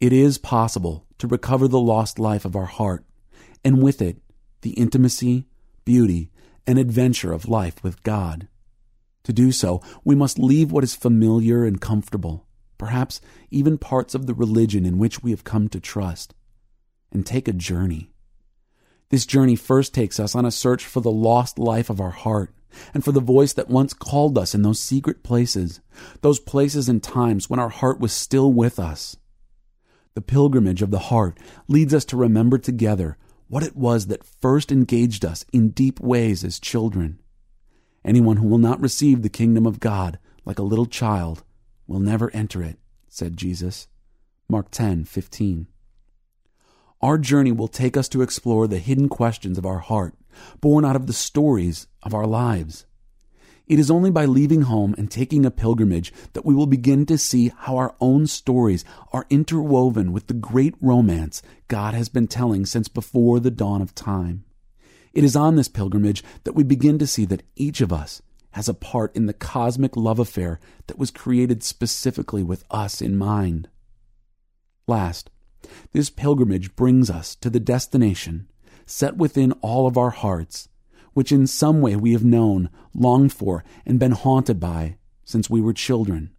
It is possible to recover the lost life of our heart, and with it, the intimacy, beauty, and adventure of life with God. To do so, we must leave what is familiar and comfortable, perhaps even parts of the religion in which we have come to trust, and take a journey. This journey first takes us on a search for the lost life of our heart and for the voice that once called us in those secret places, those places and times when our heart was still with us. The pilgrimage of the heart leads us to remember together what it was that first engaged us in deep ways as children. Anyone who will not receive the kingdom of God like a little child will never enter it, said Jesus. Mark 10:15. Our journey will take us to explore the hidden questions of our heart, born out of the stories of our lives. It is only by leaving home and taking a pilgrimage that we will begin to see how our own stories are interwoven with the great romance God has been telling since before the dawn of time. It is on this pilgrimage that we begin to see that each of us has a part in the cosmic love affair that was created specifically with us in mind. Last, this pilgrimage brings us to the destination set within all of our hearts, which in some way we have known, longed for, and been haunted by since we were children.